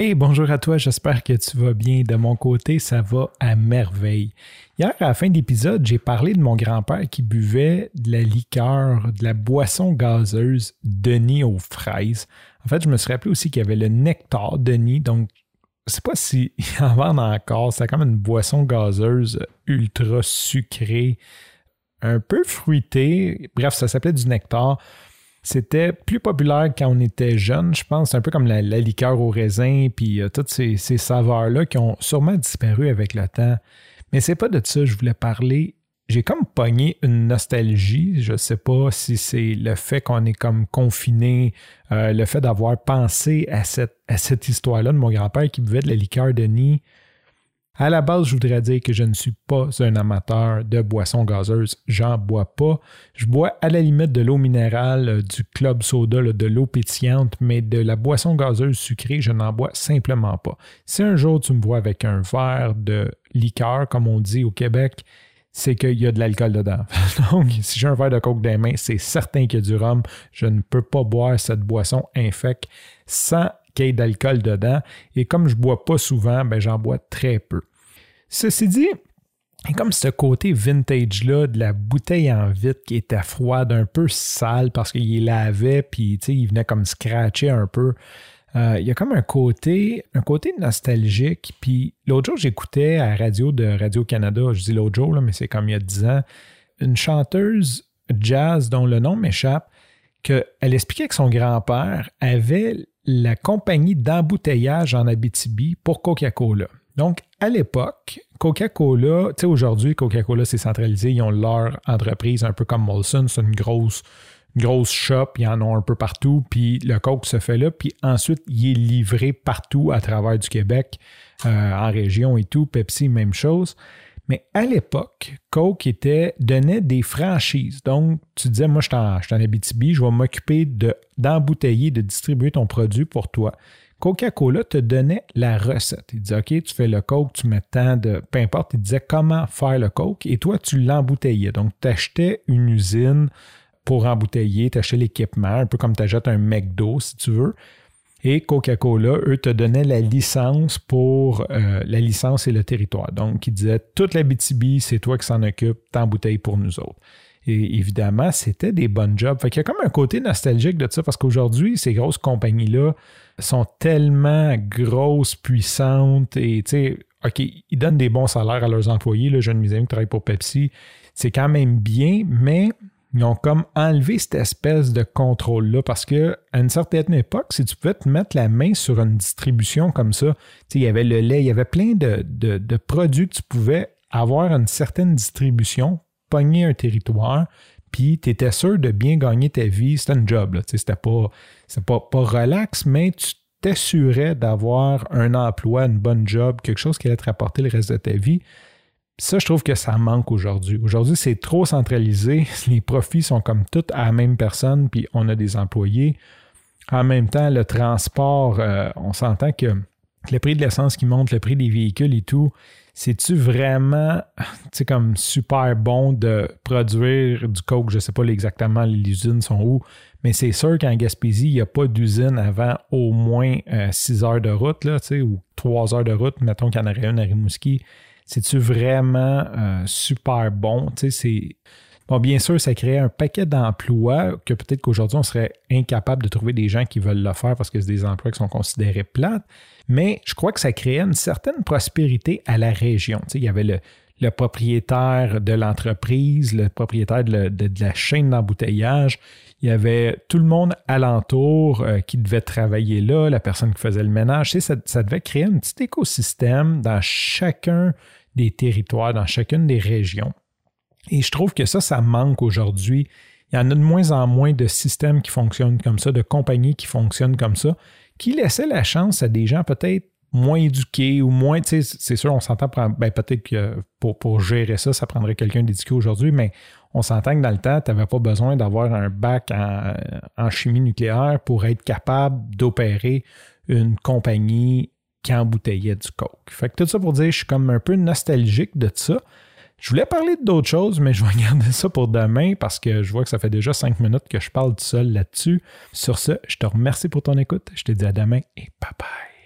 Hey, bonjour à toi, j'espère que tu vas bien. De mon côté, ça va à merveille. Hier, à la fin de l'épisode, j'ai parlé de mon grand-père qui buvait de la liqueur, de la boisson gazeuse Denis aux fraises. En fait, je me suis rappelé aussi qu'il y avait le nectar Denis, donc je sais pas s'il en vendent encore. C'est comme une boisson gazeuse ultra sucrée, un peu fruitée. Bref, ça s'appelait du nectar. C'était plus populaire quand on était jeune, je pense. un peu comme la, liqueur au raisin, puis euh, toutes ces, saveurs-là qui ont sûrement disparu avec le temps. Mais c'est pas de ça que je voulais parler. J'ai comme pogné une nostalgie. Je sais pas si c'est le fait qu'on est comme confiné, euh, le fait d'avoir pensé à cette, à cette histoire-là de mon grand-père qui buvait de la liqueur de nid. À la base, je voudrais dire que je ne suis pas un amateur de boissons gazeuses. J'en bois pas. Je bois à la limite de l'eau minérale, euh, du club soda, de l'eau pétillante, mais de la boisson gazeuse sucrée, je n'en bois simplement pas. Si un jour tu me vois avec un verre de liqueur, comme on dit au Québec, c'est qu'il y a de l'alcool dedans. Donc, si j'ai un verre de coke dans les mains, c'est certain qu'il y a du rhum. Je ne peux pas boire cette boisson infecte sans d'alcool dedans. Et comme je bois pas souvent, ben, j'en bois très peu. Ceci dit, comme ce côté vintage-là de la bouteille en vitre qui était froide, un peu sale parce qu'il lavait, puis il venait comme scratcher un peu. Euh, il y a comme un côté, un côté nostalgique. Puis l'autre jour, j'écoutais à radio de Radio-Canada, je dis l'autre jour, mais c'est comme il y a 10 ans, une chanteuse jazz dont le nom m'échappe, qu'elle expliquait que son grand-père avait la compagnie d'embouteillage en Abitibi pour Coca-Cola. Donc, à l'époque, Coca-Cola, tu sais, aujourd'hui, Coca-Cola, c'est centralisé, ils ont leur entreprise, un peu comme Molson, c'est une grosse, grosse shop, ils en ont un peu partout, puis le Coke se fait là, puis ensuite, il est livré partout à travers du Québec, euh, en région et tout, Pepsi, même chose. Mais à l'époque, Coke était, donnait des franchises. Donc, tu disais, moi, je suis en, je vais m'occuper d'embouteiller, de distribuer ton produit pour toi. Coca-Cola te donnait la recette. Il disait, OK, tu fais le Coke, tu mets tant de... Peu importe, il disait comment faire le Coke et toi, tu l'embouteillais. Donc, tu achetais une usine pour embouteiller, tu achetais l'équipement, un peu comme tu achètes un McDo, si tu veux. Et Coca-Cola, eux, te donnaient la licence pour euh, la licence et le territoire. Donc, ils disaient, toute la BTB, c'est toi qui s'en occupe, t'embouteilles pour nous autres. Et évidemment, c'était des bonnes jobs. Fait qu'il y a comme un côté nostalgique de ça parce qu'aujourd'hui, ces grosses compagnies-là sont tellement grosses, puissantes et tu sais, OK, ils donnent des bons salaires à leurs employés. Le jeune musée qui travaille pour Pepsi, c'est quand même bien, mais ils ont comme enlevé cette espèce de contrôle-là parce qu'à une certaine époque, si tu pouvais te mettre la main sur une distribution comme ça, il y avait le lait, il y avait plein de, de produits que tu pouvais avoir une certaine distribution pogner un territoire, puis tu étais sûr de bien gagner ta vie. C'était un job. C'était pas, pas, pas relax, mais tu t'assurais d'avoir un emploi, une bonne job, quelque chose qui allait te rapporter le reste de ta vie. Ça, je trouve que ça manque aujourd'hui. Aujourd'hui, c'est trop centralisé. Les profits sont comme toutes à la même personne, puis on a des employés. En même temps, le transport, euh, on s'entend que le prix de l'essence qui monte, le prix des véhicules et tout, c'est-tu vraiment comme super bon de produire du coke? Je ne sais pas exactement les usines sont où, mais c'est sûr qu'en Gaspésie, il n'y a pas d'usine avant au moins 6 euh, heures de route, là, ou 3 heures de route, mettons qu'il y en aurait une à Rimouski. C'est-tu vraiment euh, super bon? Bien sûr, ça crée un paquet d'emplois que peut-être qu'aujourd'hui, on serait incapable de trouver des gens qui veulent le faire parce que c'est des emplois qui sont considérés plates. Mais je crois que ça créait une certaine prospérité à la région. il y avait le, propriétaire de l'entreprise, le propriétaire de, la chaîne d'embouteillage. Il y avait tout le monde alentour euh, qui devait travailler là, la personne qui faisait le ménage. ça, ça devait créer un petit écosystème dans chacun des territoires, dans chacune des régions. Et je trouve que ça, ça manque aujourd'hui. Il y en a de moins en moins de systèmes qui fonctionnent comme ça, de compagnies qui fonctionnent comme ça, qui laissaient la chance à des gens peut-être moins éduqués ou moins, tu sais, c'est sûr, on s'entend, ben, peut-être que pour, gérer ça, ça prendrait quelqu'un d'éduqué aujourd'hui, mais on s'entend que dans le temps, tu n'avais pas besoin d'avoir un bac en, en, chimie nucléaire pour être capable d'opérer une compagnie qui embouteillait du coke. Fait que tout ça pour dire, je suis comme un peu nostalgique de ça. Je voulais parler d'autres choses, mais je vais garder ça pour demain parce que je vois que ça fait déjà cinq minutes que je parle tout seul là-dessus. Sur ce, je te remercie pour ton écoute. Je te dis à demain et bye bye.